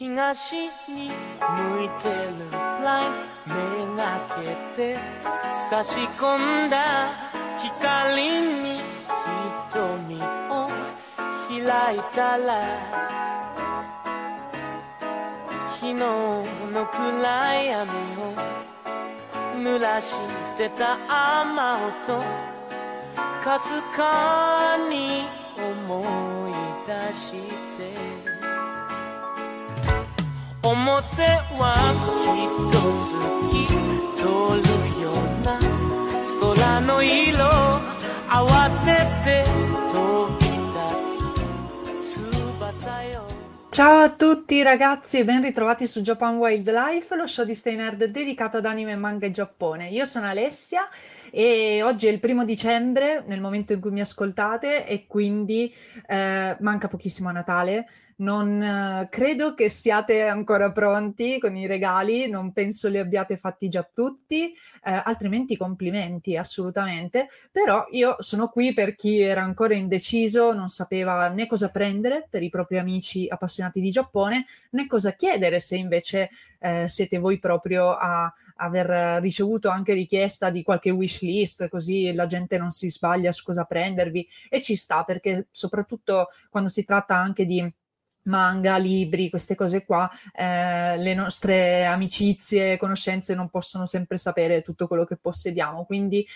東に向いてるラインめがけて差し込んだ光に瞳を開いたら昨日の暗闇を濡らしてた雨音かすかに思い出して表はきっと好き通るような空の色慌てて飛び立つ翼よ Ciao a tutti ragazzi e ben ritrovati su Japan Wildlife, lo show di Stay Nerd dedicato ad anime, manga e Giappone. Io sono Alessia e oggi è il primo dicembre nel momento in cui mi ascoltate e quindi eh, manca pochissimo a Natale. non eh, credo che siate ancora pronti con i regali, non penso li abbiate fatti già tutti, eh, altrimenti complimenti assolutamente, però io sono qui per chi era ancora indeciso, non sapeva né cosa prendere per i propri amici appassionati di Giappone, né cosa chiedere se invece eh, siete voi proprio a aver ricevuto anche richiesta di qualche wish list, così la gente non si sbaglia su cosa prendervi. E ci sta perché soprattutto quando si tratta anche di manga, libri, queste cose qua, eh, le nostre amicizie, conoscenze non possono sempre sapere tutto quello che possediamo. Quindi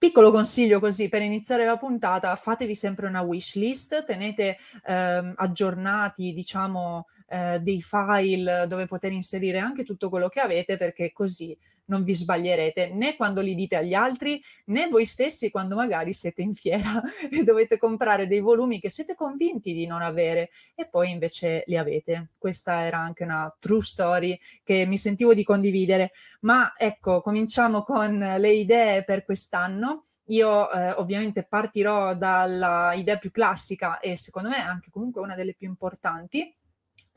Piccolo consiglio così per iniziare la puntata, fatevi sempre una wish list, tenete ehm, aggiornati, diciamo, eh, dei file dove poter inserire anche tutto quello che avete perché così non vi sbaglierete né quando li dite agli altri né voi stessi quando magari siete in fiera e dovete comprare dei volumi che siete convinti di non avere e poi invece li avete. Questa era anche una true story che mi sentivo di condividere. Ma ecco, cominciamo con le idee per quest'anno. Io eh, ovviamente partirò dalla idea più classica e secondo me anche comunque una delle più importanti,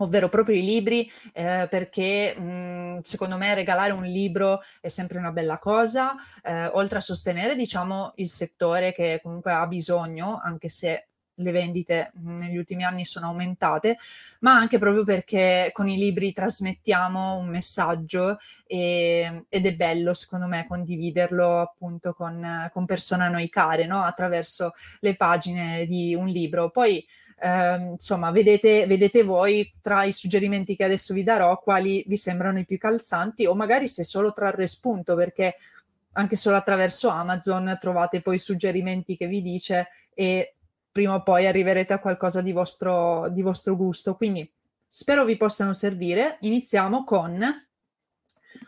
ovvero proprio i libri, eh, perché mh, secondo me regalare un libro è sempre una bella cosa, eh, oltre a sostenere, diciamo, il settore che comunque ha bisogno, anche se le vendite negli ultimi anni sono aumentate, ma anche proprio perché con i libri trasmettiamo un messaggio e, ed è bello, secondo me, condividerlo appunto con, con persone a noi care, no? attraverso le pagine di un libro. Poi eh, insomma, vedete, vedete voi tra i suggerimenti che adesso vi darò quali vi sembrano i più calzanti o magari se solo trarre spunto perché anche solo attraverso Amazon trovate poi suggerimenti che vi dice e prima o poi arriverete a qualcosa di vostro, di vostro gusto. Quindi spero vi possano servire. Iniziamo con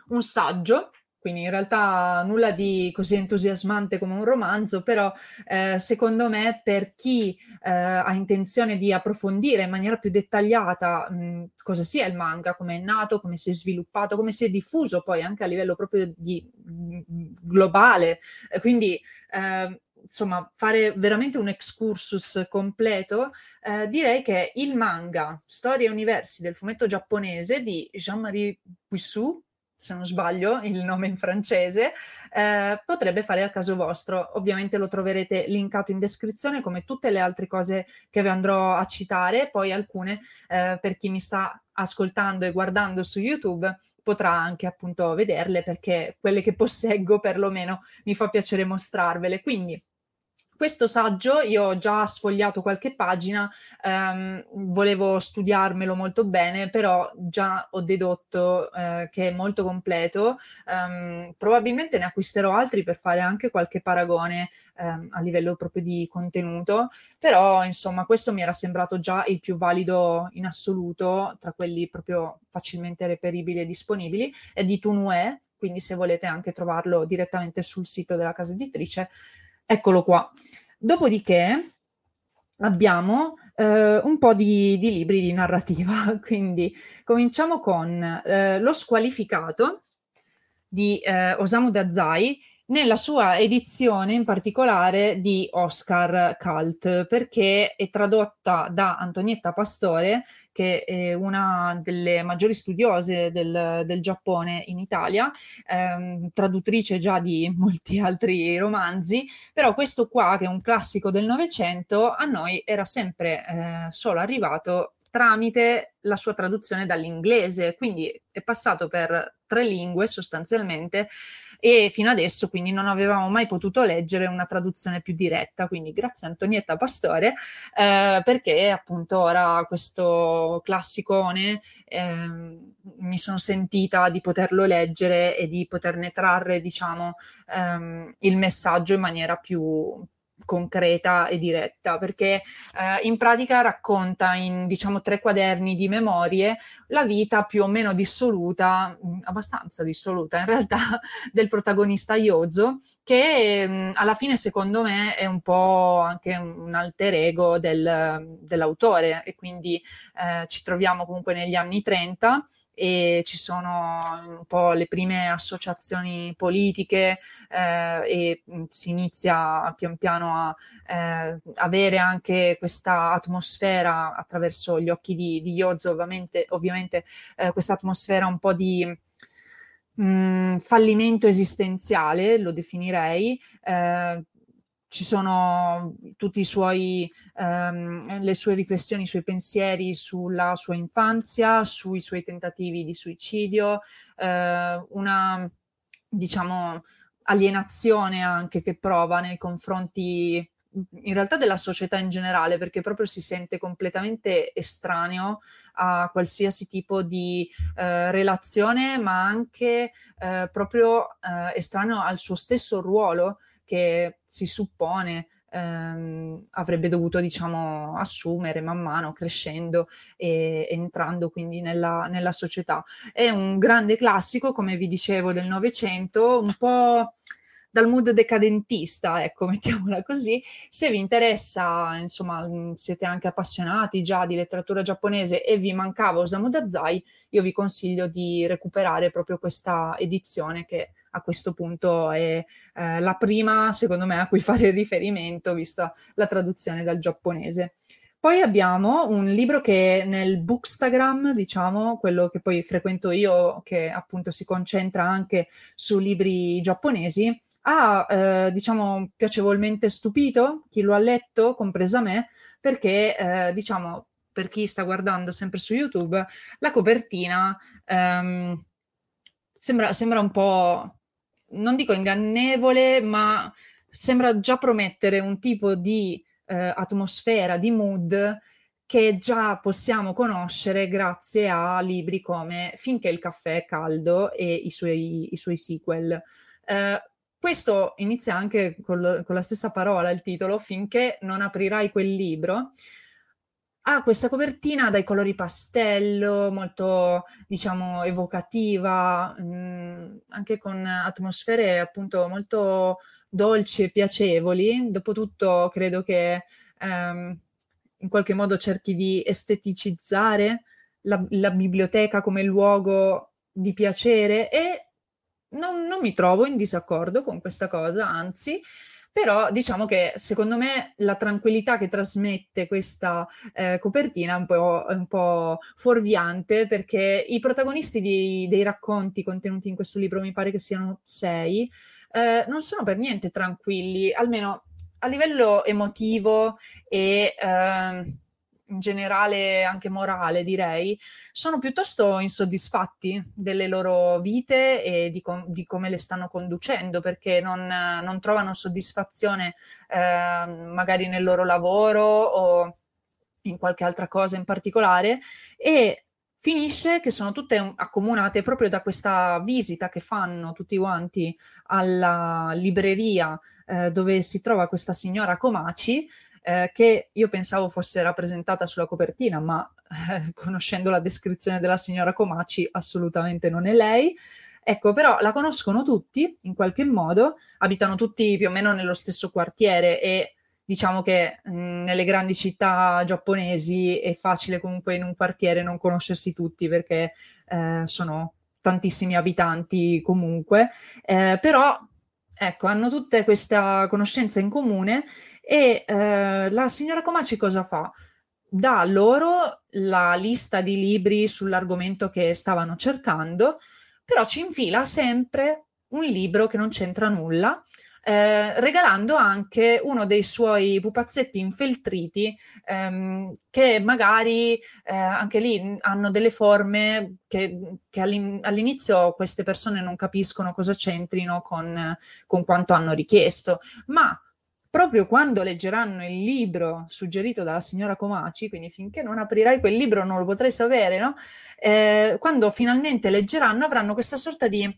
un saggio quindi in realtà nulla di così entusiasmante come un romanzo, però eh, secondo me per chi eh, ha intenzione di approfondire in maniera più dettagliata mh, cosa sia il manga, come è nato, come si è sviluppato, come si è diffuso poi anche a livello proprio di, mh, globale, eh, quindi ehm, insomma, fare veramente un excursus completo, eh, direi che il manga Storie Universi del fumetto giapponese di Jean-Marie Puissou, se non sbaglio il nome in francese, eh, potrebbe fare al caso vostro. Ovviamente lo troverete linkato in descrizione come tutte le altre cose che vi andrò a citare, poi alcune eh, per chi mi sta ascoltando e guardando su YouTube potrà anche appunto vederle perché quelle che posseggo perlomeno mi fa piacere mostrarvele. Quindi questo saggio io ho già sfogliato qualche pagina, ehm, volevo studiarmelo molto bene, però già ho dedotto eh, che è molto completo. Ehm, probabilmente ne acquisterò altri per fare anche qualche paragone ehm, a livello proprio di contenuto, però insomma questo mi era sembrato già il più valido in assoluto tra quelli proprio facilmente reperibili e disponibili, è di Tunue, quindi se volete anche trovarlo direttamente sul sito della casa editrice Eccolo qua. Dopodiché abbiamo eh, un po' di, di, libri di narrativa. Quindi cominciamo con eh, Lo squalificato di eh, Osamu Dazai nella sua edizione in particolare di Oscar Cult, perché è tradotta da Antonietta Pastore, che è una delle maggiori studiose del, del Giappone in Italia, ehm, traduttrice già di molti altri romanzi, però questo qua, che è un classico del Novecento, a noi era sempre eh, solo arrivato tramite la sua traduzione dall'inglese, quindi è passato per tre lingue sostanzialmente e fino adesso quindi non avevamo mai potuto leggere una traduzione più diretta, quindi grazie Antonietta Pastore eh, perché appunto ora questo classicone eh, mi sono sentita di poterlo leggere e di poterne trarre diciamo ehm, il messaggio in maniera più, concreta e diretta, perché eh, in pratica racconta in diciamo tre quaderni di memorie la vita più o meno dissoluta, mm, abbastanza dissoluta in realtà, del protagonista Yozo, che mh, mm, alla fine secondo me è un po' anche un alter ego del, dell'autore. E quindi eh, ci troviamo comunque negli anni 30 e ci sono un po' le prime associazioni politiche eh, e mh, si inizia pian piano a eh, avere anche questa atmosfera attraverso gli occhi di, di Yozo, ovviamente, ovviamente eh, questa atmosfera un po' di mh, fallimento esistenziale, lo definirei, eh, ci sono tutte ehm, le sue riflessioni, i suoi pensieri sulla sua infanzia, sui suoi tentativi di suicidio, eh, una diciamo alienazione anche che prova nei confronti in realtà della società in generale, perché proprio si sente completamente estraneo a qualsiasi tipo di eh, relazione, ma anche eh, proprio eh, estraneo al suo stesso ruolo che si suppone ehm, avrebbe dovuto diciamo assumere man mano crescendo e entrando quindi nella, nella società. È un grande classico, come vi dicevo, del Novecento, un po' dal mood decadentista, ecco, mettiamola così. Se vi interessa, insomma, siete anche appassionati già di letteratura giapponese e vi mancava Osamu Dazai, io vi consiglio di recuperare proprio questa edizione che a questo punto è eh, la prima, secondo me, a cui fare riferimento, vista la traduzione dal giapponese. Poi abbiamo un libro che nel Bookstagram, diciamo, quello che poi frequento io, che appunto si concentra anche su libri giapponesi, ha, eh, diciamo, piacevolmente stupito chi lo ha letto, compresa me, perché, eh, diciamo, per chi sta guardando sempre su YouTube, la copertina ehm, sembra, sembra un po' non dico ingannevole, ma sembra già promettere un tipo di eh, atmosfera, di mood che già possiamo conoscere grazie a libri come Finché il caffè è caldo e i suoi, i suoi sequel. Eh, questo inizia anche con, con la stessa parola, il titolo, Finché non aprirai quel libro ha questa copertina dai colori pastello, molto, diciamo, evocativa, mh, mm, anche con atmosfere appunto molto dolci e piacevoli. Dopotutto credo che ehm, in qualche modo cerchi di esteticizzare la, la biblioteca come luogo di piacere e non, non mi trovo in disaccordo con questa cosa, anzi, però diciamo che secondo me la tranquillità che trasmette questa eh, copertina è un, po', un po' fuorviante perché i protagonisti di, dei racconti contenuti in questo libro, mi pare che siano sei, eh, non sono per niente tranquilli, almeno a livello emotivo e... Eh, in generale anche morale, direi, sono piuttosto insoddisfatti delle loro vite e di, com- di come le stanno conducendo, perché non, non trovano soddisfazione eh, magari nel loro lavoro o in qualche altra cosa in particolare e finisce che sono tutte accomunate proprio da questa visita che fanno tutti quanti alla libreria eh, dove si trova questa signora Comaci eh, che io pensavo fosse rappresentata sulla copertina, ma eh, conoscendo la descrizione della signora Comaci, assolutamente non è lei. Ecco, però la conoscono tutti in qualche modo, abitano tutti più o meno nello stesso quartiere e diciamo che mh, nelle grandi città giapponesi è facile comunque in un quartiere non conoscersi tutti perché eh, sono tantissimi abitanti comunque, eh, però ecco, hanno tutte questa conoscenza in comune e eh, la signora Komachi cosa fa? Dà loro la lista di libri sull'argomento che stavano cercando, però ci infila sempre un libro che non c'entra nulla eh, regalando anche uno dei suoi pupazzetti infeltriti ehm, che magari eh, anche lì hanno delle forme che, che all'in- all'inizio queste persone non capiscono cosa c'entrino con, con quanto hanno richiesto, ma proprio quando leggeranno il libro suggerito dalla signora Comaci, quindi finché non aprirai quel libro non lo potrai sapere, no? Eh, quando finalmente leggeranno avranno questa sorta di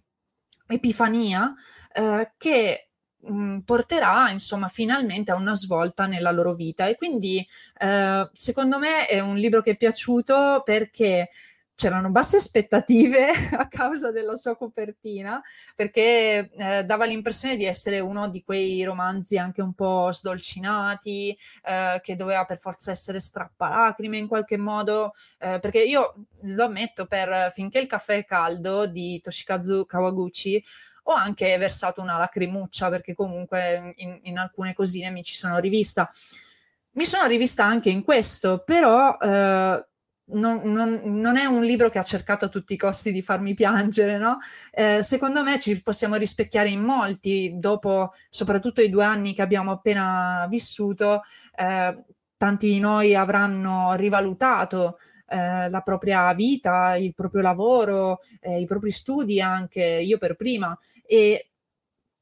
epifania eh, che mh, mhmm, porterà insomma finalmente a una svolta nella loro vita e quindi eh, secondo me è un libro che è piaciuto perché c'erano basse aspettative a causa della sua copertina, perché eh, dava l'impressione di essere uno di quei romanzi anche un po' sdolcinati, eh, che doveva per forza essere strappalacrime in qualche modo, eh, perché io lo ammetto per Finché il caffè è caldo di Toshikazu Kawaguchi, ho anche versato una lacrimuccia perché comunque in, in alcune cosine mi ci sono rivista. Mi sono rivista anche in questo, però eh, non, non, non, è un libro che ha cercato a tutti i costi di farmi piangere, no? Eh, secondo me ci possiamo rispecchiare in molti, dopo soprattutto i due anni che abbiamo appena vissuto, eh, tanti di noi avranno rivalutato eh, la propria vita, il proprio lavoro, eh, i propri studi anche, io per prima. E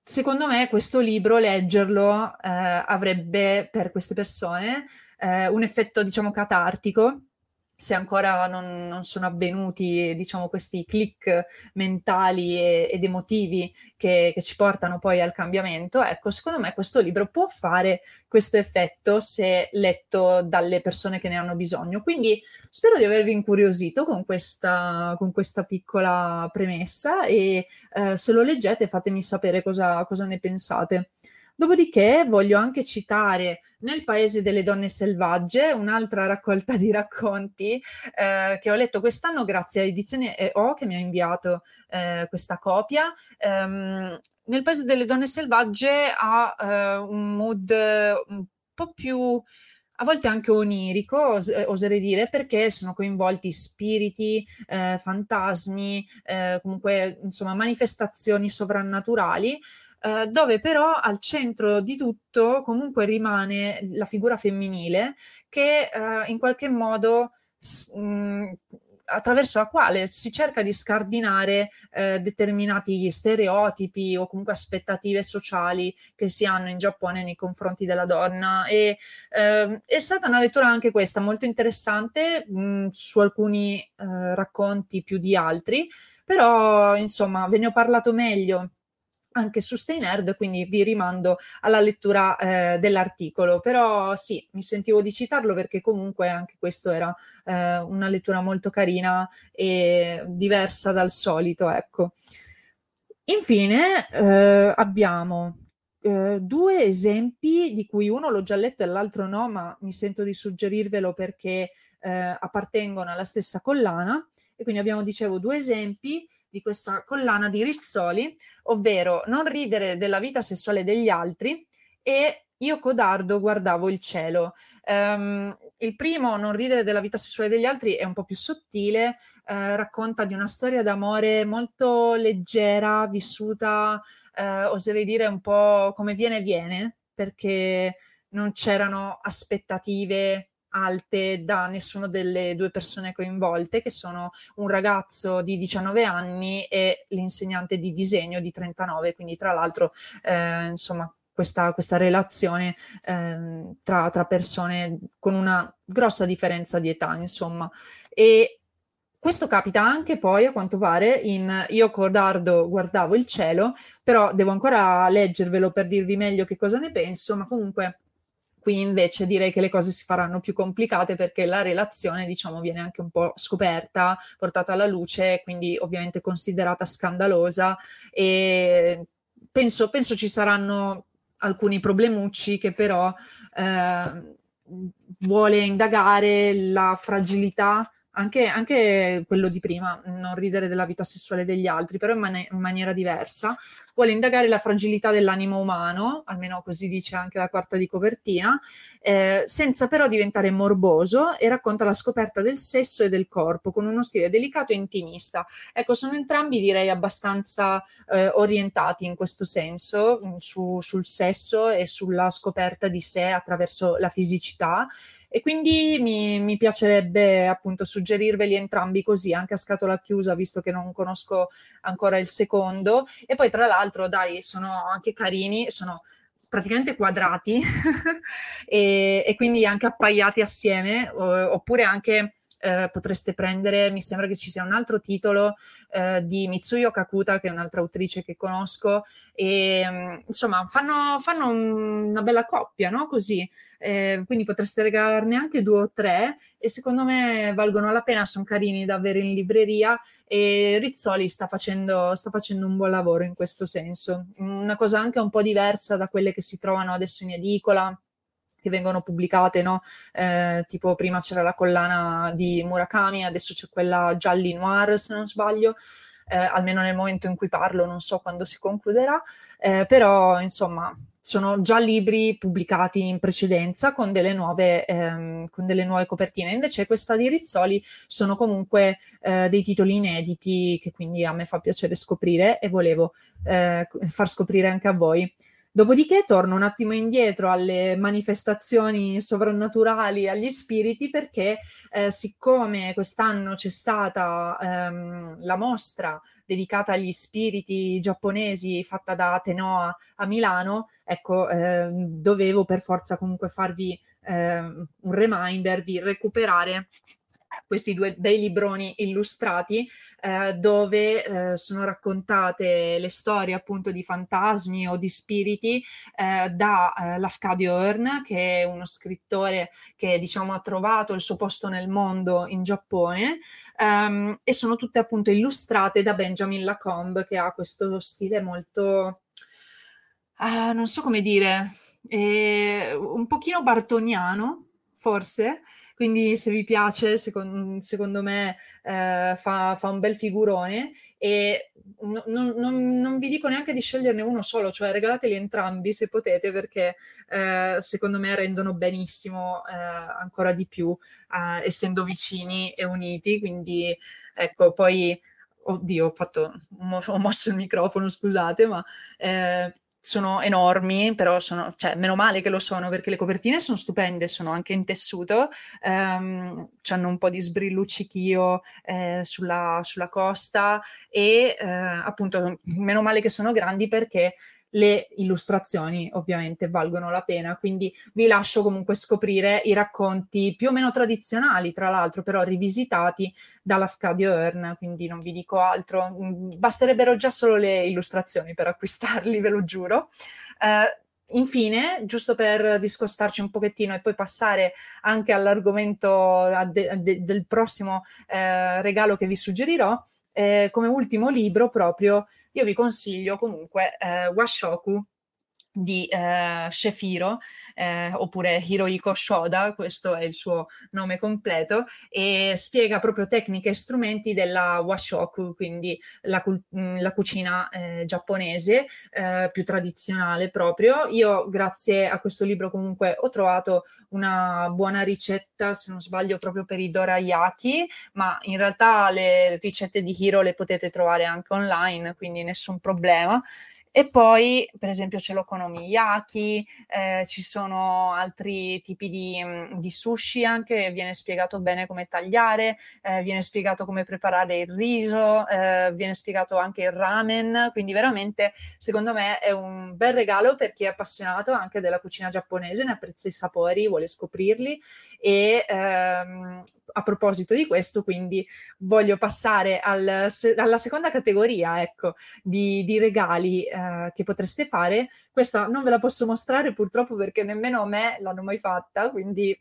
secondo me questo libro, leggerlo, eh, avrebbe per queste persone eh, un effetto, diciamo, catartico se ancora non, non, sono avvenuti, diciamo, questi click mentali e, ed emotivi che, che, ci portano poi al cambiamento, ecco, secondo me questo libro può fare questo effetto se letto dalle persone che ne hanno bisogno. Quindi spero di avervi incuriosito con questa, con questa piccola premessa e eh, se lo leggete fatemi sapere cosa, cosa ne pensate. Dopodiché voglio anche citare Nel paese delle donne selvagge, un'altra raccolta di racconti eh, che ho letto quest'anno grazie a Edizioni EO che mi ha inviato eh, questa copia. Um, nel paese delle donne selvagge ha uh, un mood un po' più a volte anche onirico, os- oserei dire, perché sono coinvolti spiriti, eh, fantasmi, eh, comunque insomma manifestazioni sovrannaturali eh, dove però al centro di tutto comunque rimane la figura femminile che eh, in qualche modo mh, mm, attraverso la quale si cerca di scardinare eh, determinati stereotipi o comunque aspettative sociali che si hanno in Giappone nei confronti della donna. E eh, è stata una lettura anche questa molto interessante mh, mm, su alcuni eh, racconti più di altri però insomma ve ne ho parlato meglio anche su Stay Nerd, quindi vi rimando alla lettura eh, dell'articolo. Però sì, mi sentivo di citarlo perché comunque anche questo era eh, una lettura molto carina e diversa dal solito, ecco. Infine eh, abbiamo eh, due esempi di cui uno l'ho già letto e l'altro no, ma mi sento di suggerirvelo perché eh, appartengono alla stessa collana. E quindi abbiamo, dicevo, due esempi di questa collana di Rizzoli, ovvero non ridere della vita sessuale degli altri e io codardo guardavo il cielo. Um, il primo, non ridere della vita sessuale degli altri, è un po' più sottile, eh, racconta di una storia d'amore molto leggera, vissuta, eh, oserei dire un po' come viene viene, perché non c'erano aspettative alte da nessuna delle due persone coinvolte, che sono un ragazzo di 19 anni e l'insegnante di disegno di 39, quindi tra l'altro, eh, insomma, questa, questa relazione eh, tra, tra persone con una grossa differenza di età, insomma. E questo capita anche poi, a quanto pare, in Io Codardo guardavo il cielo, però devo ancora leggervelo per dirvi meglio che cosa ne penso, ma comunque Qui invece direi che le cose si faranno più complicate perché la relazione, diciamo, viene anche un po' scoperta, portata alla luce, quindi ovviamente considerata scandalosa e penso, penso ci saranno alcuni problemucci che però eh, vuole indagare la fragilità anche, anche, quello di prima, non ridere della vita sessuale degli altri, però in, man- in, maniera diversa, vuole indagare la fragilità dell'animo umano, almeno così dice anche la quarta di copertina, eh, senza però diventare morboso e racconta la scoperta del sesso e del corpo con uno stile delicato e intimista. Ecco, sono entrambi direi abbastanza eh, orientati in questo senso, mm, su, sul sesso e sulla scoperta di sé attraverso la fisicità e quindi mi, mi, piacerebbe appunto suggerirveli entrambi così, anche a scatola chiusa, visto che non conosco ancora il secondo. E poi tra l'altro, dai, sono anche carini, sono praticamente quadrati e, e, quindi anche appaiati assieme, oppure anche eh, potreste prendere, mi sembra che ci sia un altro titolo eh, di Mitsuyo Kakuta, che è un'altra autrice che conosco, e mm, insomma fanno, fanno una bella coppia, no? Così eh, quindi potreste regalarne anche due o tre e secondo me valgono la pena, sono carini da avere in libreria e Rizzoli sta facendo, sta facendo un buon lavoro in questo senso, una cosa anche un po' diversa da quelle che si trovano adesso in edicola che vengono pubblicate, no? Eh, tipo prima c'era la collana di Murakami, adesso c'è quella Gialli Noir, se non sbaglio. Eh, almeno nel momento in cui parlo, non so quando si concluderà, eh, però insomma sono già libri pubblicati in precedenza con delle nuove, ehm, con delle nuove copertine. Invece questa di Rizzoli sono comunque eh, dei titoli inediti che quindi a me fa piacere scoprire e volevo eh, far scoprire anche a voi. Dopodiché torno un attimo indietro alle manifestazioni sovrannaturali, agli spiriti, perché eh, siccome quest'anno c'è stata ehm, la mostra dedicata agli spiriti giapponesi fatta da Tenoa a Milano, ecco, eh, dovevo per forza comunque farvi eh, un reminder di recuperare questi due bei libroni illustrati eh, dove eh, sono raccontate le storie appunto di fantasmi o di spiriti eh, da eh, Lafcadio Hearn che è uno scrittore che diciamo ha trovato il suo posto nel mondo in Giappone ehm, e sono tutte appunto illustrate da Benjamin Lacombe che ha questo stile molto ah, non so come dire un pochino bartoniano forse quindi se vi piace, secondo, secondo me eh, fa, fa, un bel figurone e no, non, non, non, vi dico neanche di sceglierne uno solo, cioè regalateli entrambi se potete perché eh, secondo me rendono benissimo eh, ancora di più, eh, essendo vicini e uniti. Quindi ecco, poi oddio, ho, fatto, ho mosso il microfono, scusate, ma eh, sono enormi, però sono, cioè, meno male che lo sono perché le copertine sono stupende, sono anche in tessuto, ehm, hanno un po' di sbrilluccichio eh, sulla, sulla, costa e eh, appunto meno male che sono grandi perché le illustrazioni ovviamente valgono la pena, quindi vi lascio comunque scoprire i racconti più o meno tradizionali, tra l'altro però rivisitati dall'Afcadio Earn, quindi non vi dico altro, mm, basterebbero già solo le illustrazioni per acquistarli, ve lo giuro. Uh, Infine, giusto per discostarci un pochettino e poi passare anche all'argomento de- de- del prossimo eh, regalo che vi suggerirò, eh, come ultimo libro proprio io vi consiglio comunque eh, Washoku di eh, Shefiro, eh, oppure Hirohiko Shoda, questo è il suo nome completo, e spiega proprio tecniche e strumenti della washoku, quindi la, mm, la cucina eh, giapponese eh, più tradizionale proprio. Io grazie a questo libro comunque ho trovato una buona ricetta, se non sbaglio, proprio per i dorayaki, ma in realtà le ricette di Hiro le potete trovare anche online, quindi nessun problema. E poi, per esempio, c'è l'okonomiyaki, eh, ci sono altri tipi di, mm, di, sushi anche, viene spiegato bene come tagliare, eh, viene spiegato come preparare il riso, eh, viene spiegato anche il ramen, quindi veramente secondo me è un bel regalo per chi è appassionato anche della cucina giapponese, ne apprezza i sapori, vuole scoprirli. E ehm, a proposito di questo, quindi voglio passare al, alla seconda categoria, ecco, di, di regali eh, che potreste fare. Questa non ve la posso mostrare purtroppo perché nemmeno a me l'hanno mai fatta, quindi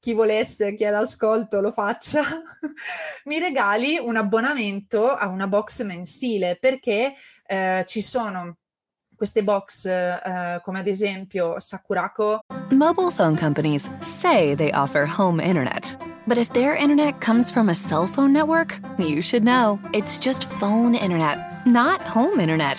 chi volesse, chi è all'ascolto lo faccia, mi regali un abbonamento a una box mensile perché eh, ci sono queste box eh, come ad esempio Sakurako. Mobile phone companies say they offer home internet. But if their internet comes from a cell phone network, you should know. It's just phone internet, not home internet.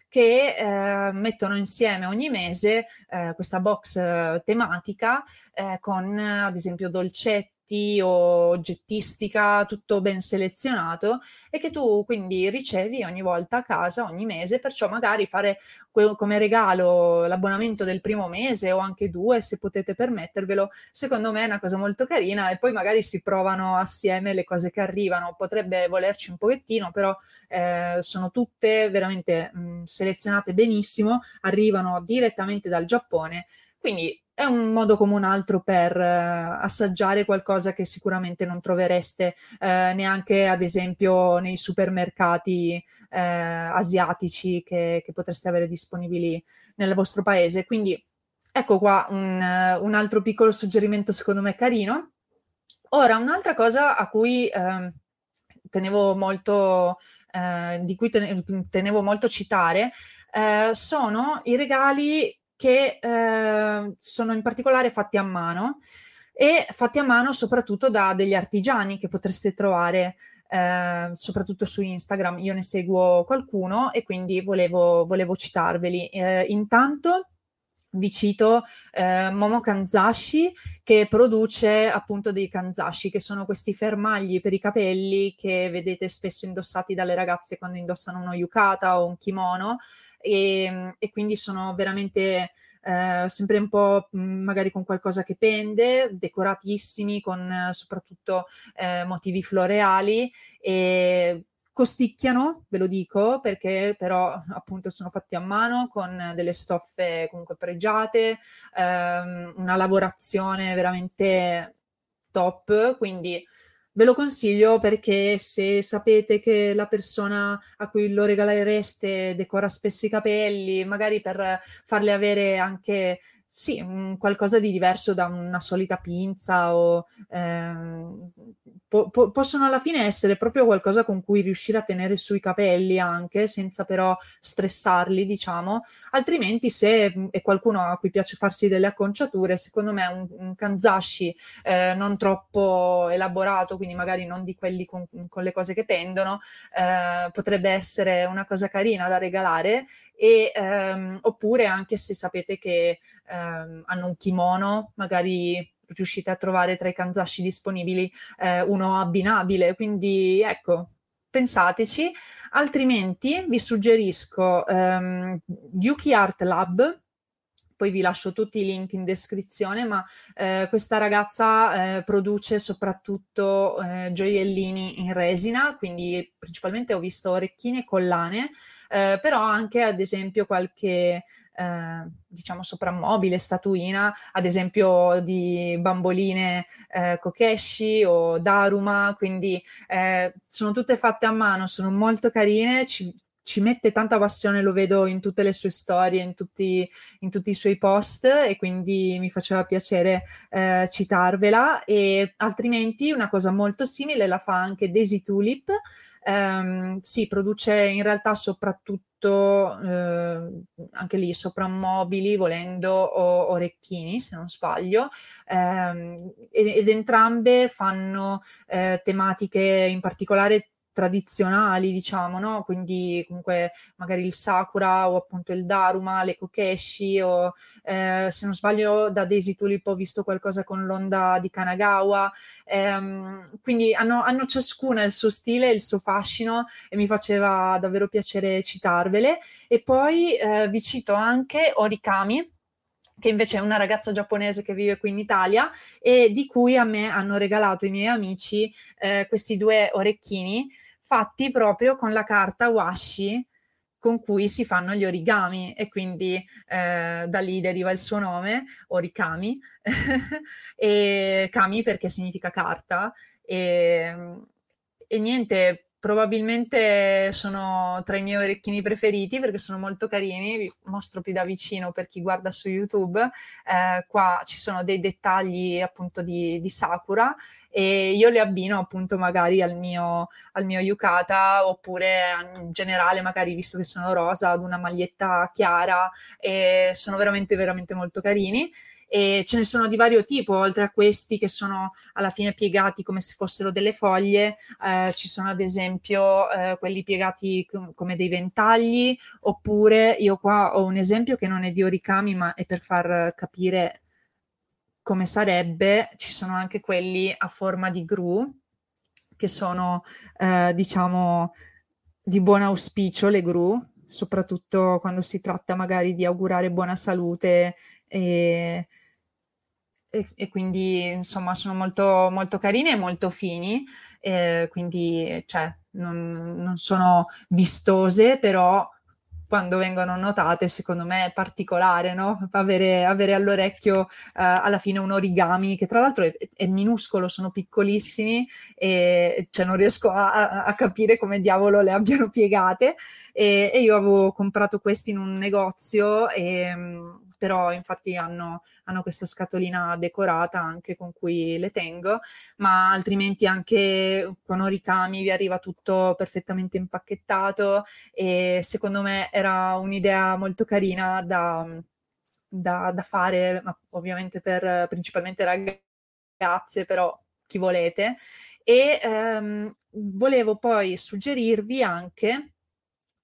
che eh, mettono insieme ogni mese eh, questa box eh, tematica eh, con ad esempio dolcetti o oggettistica, tutto ben selezionato e che tu quindi ricevi ogni volta a casa, ogni mese, perciò magari fare que- come regalo l'abbonamento del primo mese o anche due se potete permettervelo, secondo me è una cosa molto carina e poi magari si provano assieme le cose che arrivano, potrebbe volerci un pochettino, però eh, sono tutte veramente mh, selezionate benissimo, arrivano direttamente dal Giappone, quindi è un modo come un altro per eh, assaggiare qualcosa che sicuramente non trovereste eh, neanche ad esempio nei supermercati eh, asiatici che, che, potreste avere disponibili nel vostro paese. Quindi ecco qua un, un, altro piccolo suggerimento secondo me carino. Ora, un'altra cosa a cui ehm, tenevo molto, eh, di cui tenevo molto citare eh, sono i regali che eh, sono in particolare fatti a mano e fatti a mano soprattutto da degli artigiani che potreste trovare eh, soprattutto su Instagram. Io ne seguo qualcuno e quindi volevo, volevo citarveli. Eh, intanto vi cito eh, Momo Kanzashi che produce appunto dei kanzashi che sono questi fermagli per i capelli che vedete spesso indossati dalle ragazze quando indossano uno yukata o un kimono. E, e quindi sono veramente eh, sempre un po' mm, magari con qualcosa che pende, decoratissimi con eh, soprattutto eh, motivi floreali. E costicchiano, ve lo dico, perché però appunto sono fatti a mano con delle stoffe comunque pregiate, ehm, una lavorazione veramente top, quindi Ve lo consiglio perché se sapete che la persona a cui lo regalereste decora spesso i capelli, magari per farle avere anche sì, qualcosa di diverso da una solita pinza o ehm, po- po- possono alla fine essere proprio qualcosa con cui riuscire a tenere sui capelli anche senza però stressarli, diciamo. Altrimenti se è qualcuno a cui piace farsi delle acconciature, secondo me un, un kanzashi eh, non troppo elaborato, quindi magari non di quelli con, con le cose che pendono, eh, potrebbe essere una cosa carina da regalare e ehm, oppure anche se sapete che ehm, hanno un kimono, magari riuscite a trovare tra i kanzashi disponibili eh, uno abbinabile, quindi ecco, pensateci, altrimenti vi suggerisco ehm, Yuki Art Lab, poi vi lascio tutti i link in descrizione, ma eh, questa ragazza eh, produce soprattutto eh, gioiellini in resina, quindi principalmente ho visto orecchine e collane, eh, però anche ad esempio qualche eh, diciamo soprammobile, statuina, ad esempio di bamboline eh, Kokeshi o Daruma, quindi eh, sono tutte fatte a mano, sono molto carine, ci, ci mette tanta passione, lo vedo in tutte le sue storie, in tutti, in tutti i suoi post e quindi mi faceva piacere eh, citarvela e altrimenti una cosa molto simile la fa anche Daisy Tulip, ehm, si produce in realtà soprattutto eh, anche lì soprammobili volendo o orecchini se non sbaglio ehm, ed, ed, entrambe fanno eh, tematiche in particolare tradizionali, diciamo, no? Quindi comunque magari il Sakura o appunto il Daruma, le Kokeshi o eh, se non sbaglio da Daisy Tulip ho visto qualcosa con l'onda di Kanagawa. Ehm, quindi hanno, hanno ciascuna il suo stile, il suo fascino e mi faceva davvero piacere citarvele. E poi eh, vi cito anche Orikami che invece è una ragazza giapponese che vive qui in Italia e di cui a me hanno regalato i miei amici eh, questi due orecchini fatti proprio con la carta washi con cui si fanno gli origami e quindi eh, da lì deriva il suo nome, origami, e kami perché significa carta e, e niente, probabilmente sono tra i miei orecchini preferiti perché sono molto carini, vi mostro più da vicino per chi guarda su YouTube, eh, qua ci sono dei dettagli appunto di, di, Sakura e io li abbino appunto magari al mio, al mio yukata oppure in generale magari visto che sono rosa ad una maglietta chiara e sono veramente veramente molto carini e ce ne sono di vario tipo, oltre a questi che sono alla fine piegati come se fossero delle foglie, eh, ci sono ad esempio eh, quelli piegati com- come dei ventagli, oppure io qua ho un esempio che non è di origami, ma è per far capire come sarebbe, ci sono anche quelli a forma di gru, che sono eh, diciamo di buon auspicio le gru, soprattutto quando si tratta magari di augurare buona salute e e, e, quindi insomma sono molto, molto carine e molto fini, eh, quindi cioè, non, non, sono vistose, però quando vengono notate secondo me è particolare, no? avere, avere, all'orecchio eh, alla fine un origami che tra l'altro è, è minuscolo, sono piccolissimi e cioè, non riesco a, a, capire come diavolo le abbiano piegate e, e, io avevo comprato questi in un negozio e però infatti hanno, hanno, questa scatolina decorata anche con cui le tengo, ma altrimenti anche con origami vi arriva tutto perfettamente impacchettato e secondo me era un'idea molto carina da, da, da fare, ma ovviamente per principalmente ragazze, però chi volete. E ehm, volevo poi suggerirvi anche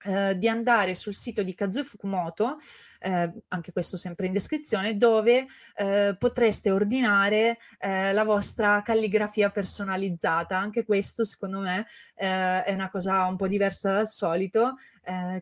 eh, di andare sul sito di Kazuo Fukumoto, eh, anche questo sempre in descrizione, dove eh, potreste ordinare eh, la vostra calligrafia personalizzata. Anche questo, secondo me, eh, è una cosa un po' diversa dal solito.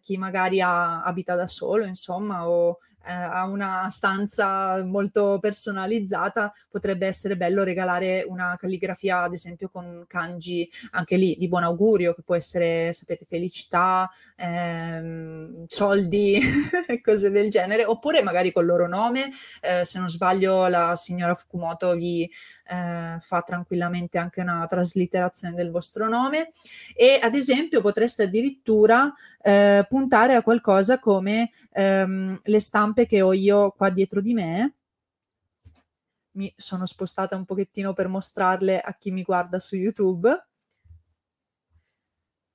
chi magari ha, abita da solo, insomma, o eh, ha una stanza molto personalizzata, potrebbe essere bello regalare una calligrafia, ad esempio, con kanji anche lì di buon augurio, che può essere, sapete, felicità, ehm, soldi e cose del genere, oppure magari col loro nome. Eh, se non sbaglio, la signora Fukumoto vi eh, fa tranquillamente anche una traslitterazione del vostro nome. E ad esempio potreste addirittura eh, puntare a qualcosa come ehm, le stampe che ho io qua dietro di me. Mi sono spostata un pochettino per mostrarle a chi mi guarda su YouTube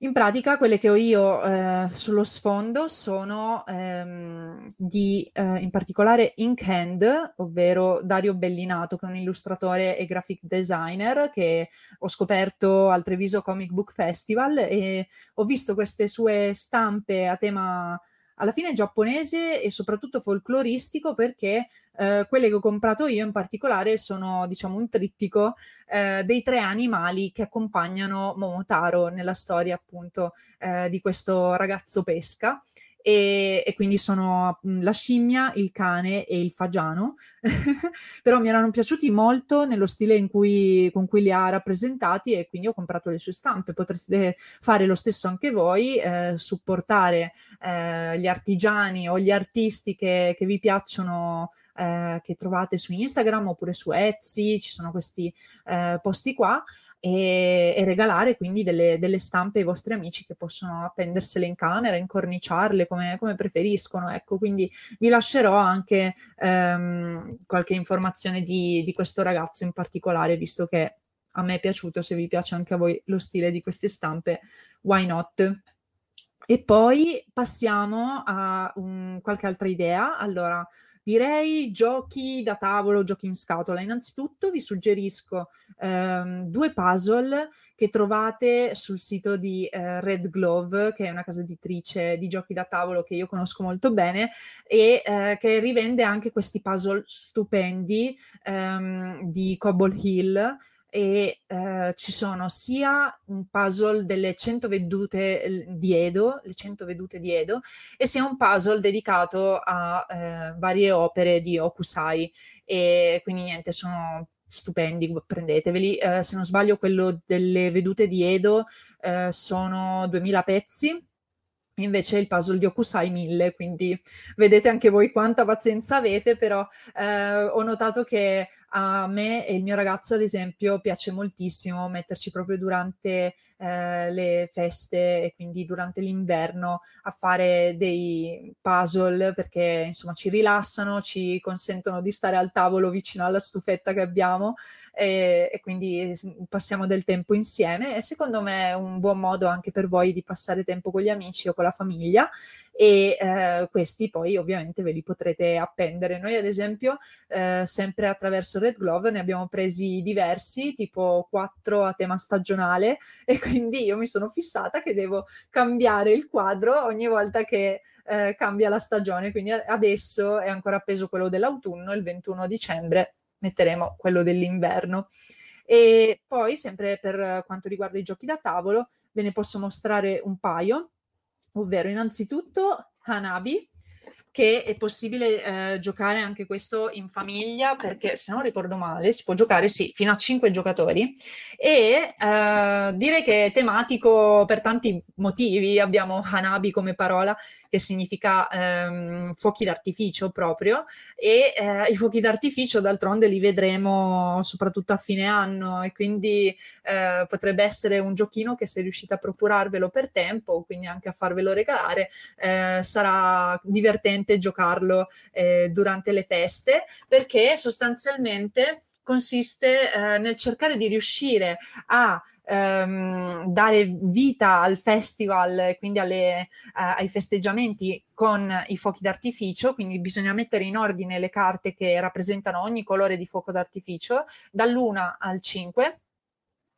in pratica quelle che ho io eh, sullo sfondo sono ehm, di, eh, in particolare Ink Hand, ovvero Dario Bellinato, che è un illustratore e graphic designer che ho scoperto al Treviso Comic Book Festival e ho visto queste sue stampe a tema alla fine giapponese e soprattutto folcloristico perché eh, quelle che ho comprato io in particolare sono diciamo un trittico eh, dei tre animali che accompagnano Momotaro nella storia appunto eh, di questo ragazzo pesca e, e, quindi sono mm, la scimmia, il cane e il fagiano, però mi erano piaciuti molto nello stile cui, con cui li ha rappresentati e quindi ho comprato le sue stampe. Potreste fare lo stesso anche voi, eh, supportare eh, gli artigiani o gli artisti che, che vi piacciono eh, che trovate su Instagram oppure su Etsy, ci sono questi eh, posti qua e, e regalare quindi delle, delle, stampe ai vostri amici che possono appendersele in camera, incorniciarle come, come preferiscono. Ecco, quindi vi lascerò anche ehm, qualche informazione di, di questo ragazzo in particolare, visto che a me è piaciuto, se vi piace anche a voi lo stile di queste stampe, why not? E poi passiamo a un, qualche altra idea. Allora, Direi giochi da tavolo, giochi in scatola. Innanzitutto vi suggerisco ehm, due puzzle che trovate sul sito di eh, Red Glove, che è una casa editrice di giochi da tavolo che io conosco molto bene e eh, che rivende anche questi puzzle stupendi ehm, di Cobble Hill e eh, ci sono sia un puzzle delle 100 vedute di Edo, le 100 vedute di Edo, e sia un puzzle dedicato a eh, varie opere di Okusai. E quindi niente, sono stupendi, prendeteveli. Eh, se non sbaglio, quello delle vedute di Edo eh, sono 2000 pezzi invece il puzzle di Okusai 1000, quindi vedete anche voi quanta pazienza avete, però eh, ho notato che a me e il mio ragazzo, ad esempio, piace moltissimo metterci proprio durante eh, le feste e quindi durante l'inverno a fare dei puzzle perché insomma ci rilassano, ci consentono di stare al tavolo vicino alla stufetta che abbiamo e, e quindi passiamo del tempo insieme e secondo me è un buon modo anche per voi di passare tempo con gli amici o con la famiglia e eh, questi poi ovviamente ve li potrete appendere. Noi ad esempio eh, sempre attraverso Red Glove ne abbiamo presi diversi, tipo quattro a tema stagionale e quindi io mi sono fissata che devo cambiare il quadro ogni volta che eh, cambia la stagione, quindi adesso è ancora appeso quello dell'autunno, il 21 dicembre metteremo quello dell'inverno. E poi, sempre per quanto riguarda i giochi da tavolo, ve ne posso mostrare un paio ovvero innanzitutto Hanabi, che è possibile eh, giocare anche questo in famiglia perché se non ricordo male si può giocare sì fino a 5 giocatori. E eh, direi che è tematico per tanti motivi abbiamo Hanabi come parola che significa ehm, fuochi d'artificio proprio e eh, i fuochi d'artificio d'altronde li vedremo soprattutto a fine anno e quindi eh, potrebbe essere un giochino che se riuscite a procurarvelo per tempo, quindi anche a farvelo regalare, eh, sarà divertente giocarlo eh, durante le feste perché sostanzialmente consiste eh, nel cercare di riuscire a ehm, dare vita al festival, quindi alle, eh, ai festeggiamenti con i fuochi d'artificio, quindi bisogna mettere in ordine le carte che rappresentano ogni colore di fuoco d'artificio, dall'1 al 5,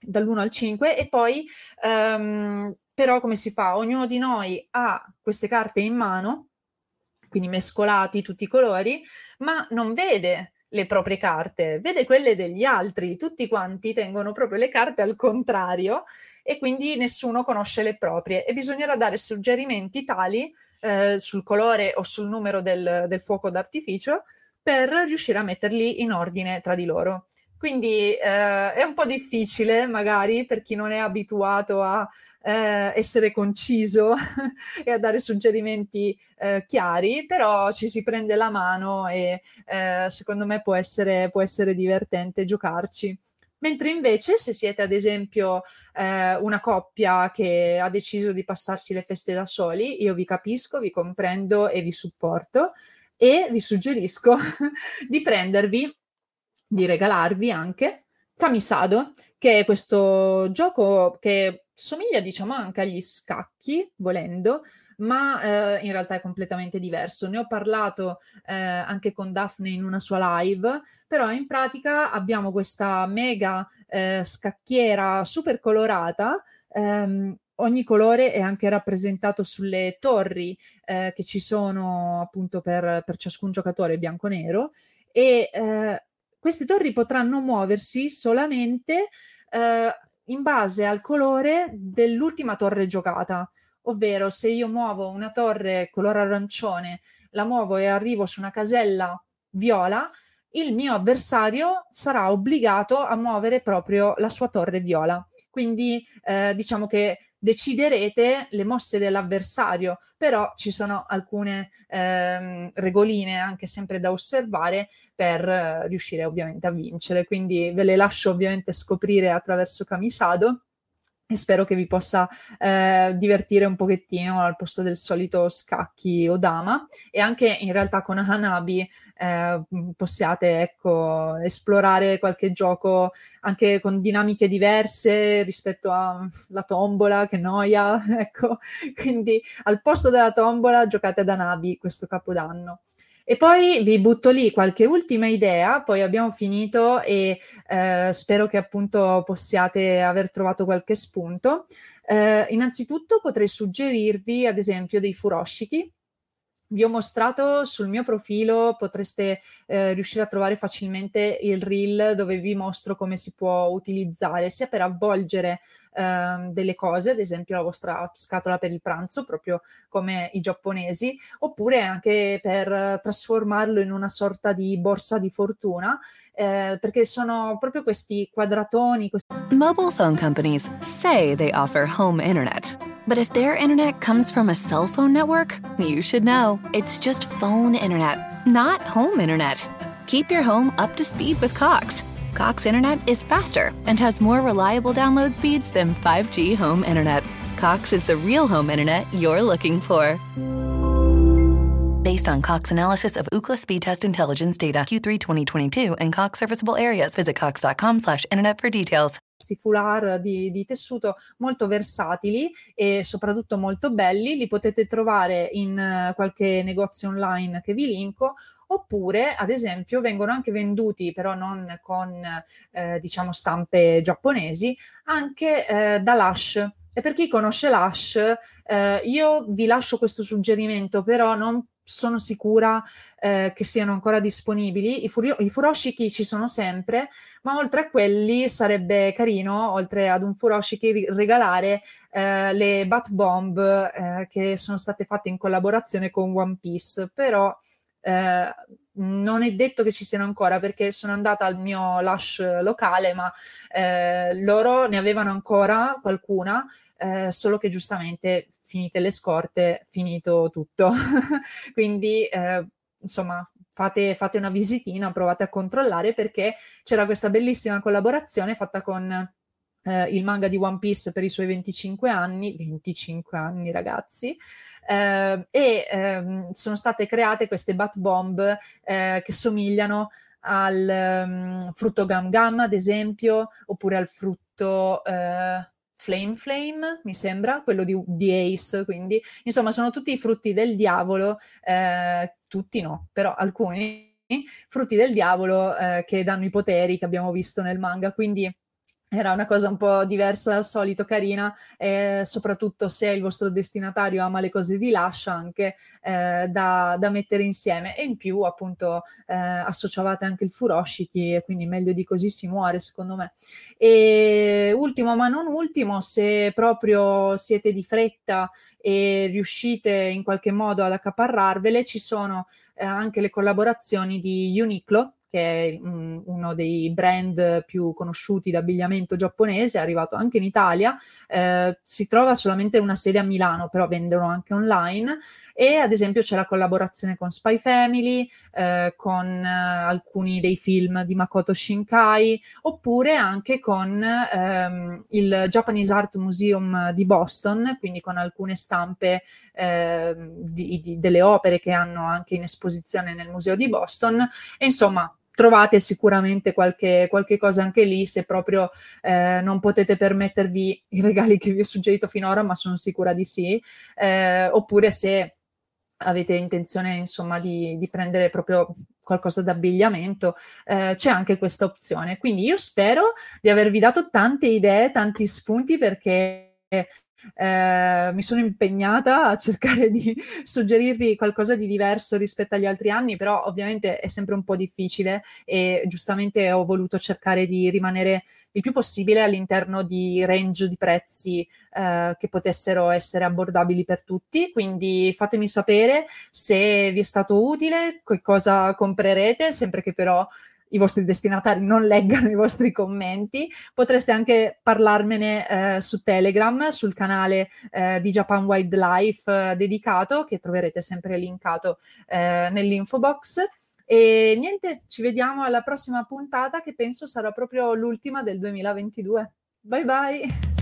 dall'1 al 5 e poi ehm, però come si fa? Ognuno di noi ha queste carte in mano, quindi mescolati tutti i colori, ma non vede le proprie carte, vede quelle degli altri, tutti quanti tengono proprio le carte al contrario e quindi nessuno conosce le proprie e bisognerà dare suggerimenti tali eh, sul colore o sul numero del, del fuoco d'artificio per riuscire a metterli in ordine tra di loro. Quindi eh, è un po' difficile magari per chi non è abituato a eh, essere conciso e a dare suggerimenti eh, chiari, però ci si prende la mano e eh, secondo me può essere, può essere divertente giocarci. Mentre invece se siete ad esempio eh, una coppia che ha deciso di passarsi le feste da soli, io vi capisco, vi comprendo e vi supporto e vi suggerisco di prendervi di regalarvi anche Kamisado, che è questo gioco che somiglia diciamo anche agli scacchi, volendo, ma eh, in realtà è completamente diverso. Ne ho parlato eh, anche con Daphne in una sua live, però in pratica abbiamo questa mega eh, scacchiera super colorata. Ehm, ogni colore è anche rappresentato sulle torri eh, che ci sono appunto per, per ciascun giocatore bianco-nero e eh, queste torri potranno muoversi solamente eh, in base al colore dell'ultima torre giocata, ovvero se io muovo una torre color arancione, la muovo e arrivo su una casella viola, il mio avversario sarà obbligato a muovere proprio la sua torre viola. Quindi eh, diciamo che deciderete le mosse dell'avversario, però ci sono alcune ehm, regoline anche sempre da osservare per eh, riuscire ovviamente a vincere. Quindi ve le lascio ovviamente scoprire attraverso Camisado e spero che vi possa eh, divertire un pochettino al posto del solito scacchi o dama. E anche in realtà con Hanabi eh, possiate ecco, esplorare qualche gioco anche con dinamiche diverse rispetto alla tombola che noia ecco. Quindi al posto della tombola giocate ad Hanabi questo capodanno e poi vi butto lì qualche ultima idea, poi abbiamo finito e eh, spero che appunto possiate aver trovato qualche spunto. Eh, innanzitutto potrei suggerirvi ad esempio dei furoshiki vi ho mostrato sul mio profilo, potreste eh, riuscire a trovare facilmente il reel dove vi mostro come si può utilizzare sia per avvolgere eh, delle cose, ad esempio la vostra scatola per il pranzo, proprio come i giapponesi, oppure anche per trasformarlo in una sorta di borsa di fortuna, eh, perché sono proprio questi quadratoni. Questi... Mobile phone companies say they offer home internet. But if their internet comes from a cell phone network, you should know. It's just phone internet, not home internet. Keep your home up to speed with Cox. Cox internet is faster and has more reliable download speeds than 5G home internet. Cox is the real home internet you're looking for. Based on Cox analysis of Ookla speed test intelligence data Q3 2022 and Cox serviceable areas, visit cox.com/internet for details. foulard di, di, tessuto molto versatili e soprattutto molto belli, li potete trovare in uh, qualche negozio online che vi linko oppure ad esempio vengono anche venduti però non con eh, diciamo stampe giapponesi anche eh, da Lush e per chi conosce Lush eh, io vi lascio questo suggerimento però non sono sicura eh, che siano ancora disponibili. I, furio- I, furoshiki ci sono sempre, ma oltre a quelli sarebbe carino, oltre ad un furoshiki, regalare eh, le Bat Bomb eh, che sono state fatte in collaborazione con One Piece. Però eh, non è detto che ci siano ancora perché sono andata al mio Lush locale, ma eh, loro ne avevano ancora qualcuna eh, solo che giustamente finite le scorte, finito tutto. Quindi, eh, insomma, fate, fate una visitina, provate a controllare perché c'era questa bellissima collaborazione fatta con Uh, il manga di One Piece per i suoi 25 anni, 25 anni ragazzi, uh, e um, sono state create queste bat bomb uh, che somigliano al um, frutto Gam Gam, ad esempio, oppure al frutto Flame Flame, mi sembra, quello di, di, Ace, quindi. Insomma sono tutti i frutti del diavolo, eh, tutti no, però alcuni frutti del diavolo eh, che danno i poteri che abbiamo visto nel manga, quindi era una cosa un po' diversa dal solito, carina, e soprattutto se il vostro destinatario ama le cose di lascia anche eh, da, da, mettere insieme. E in più, appunto, eh, associavate anche il furoshiki, e quindi meglio di così si muore, secondo me. E ultimo, ma non ultimo, se proprio siete di fretta e riuscite in qualche modo ad accaparrarvele, ci sono eh, anche le collaborazioni di Uniqlo che è um, uno dei brand più conosciuti d'abbigliamento giapponese, è arrivato anche in Italia, eh, si trova solamente una sede a Milano, però vendono anche online e ad esempio c'è la collaborazione con Spy Family, eh, con eh, alcuni dei film di Makoto Shinkai, oppure anche con ehm, il Japanese Art Museum di Boston, quindi con alcune stampe eh, di, di, delle opere che hanno anche in esposizione nel museo di Boston. E insomma, trovate sicuramente qualche, qualche, cosa anche lì se proprio eh, non potete permettervi i regali che vi ho suggerito finora, ma sono sicura di sì, eh, oppure se avete intenzione insomma di, di prendere proprio qualcosa d'abbigliamento, eh, c'è anche questa opzione. Quindi io spero di avervi dato tante idee, tanti spunti perché eh, mi sono impegnata a cercare di suggerirvi qualcosa di diverso rispetto agli altri anni, però ovviamente è sempre un po' difficile e giustamente ho voluto cercare di rimanere il più possibile all'interno di range di prezzi eh, che potessero essere abbordabili per tutti. Quindi fatemi sapere se vi è stato utile, che cosa comprerete, sempre che però i vostri destinatari non leggano i vostri commenti. Potreste anche parlarmene eh, su Telegram, sul canale eh, di Japan Wildlife eh, dedicato, che troverete sempre linkato eh, nell'info box. E niente, ci vediamo alla prossima puntata che penso sarà proprio l'ultima del 2022. Bye bye!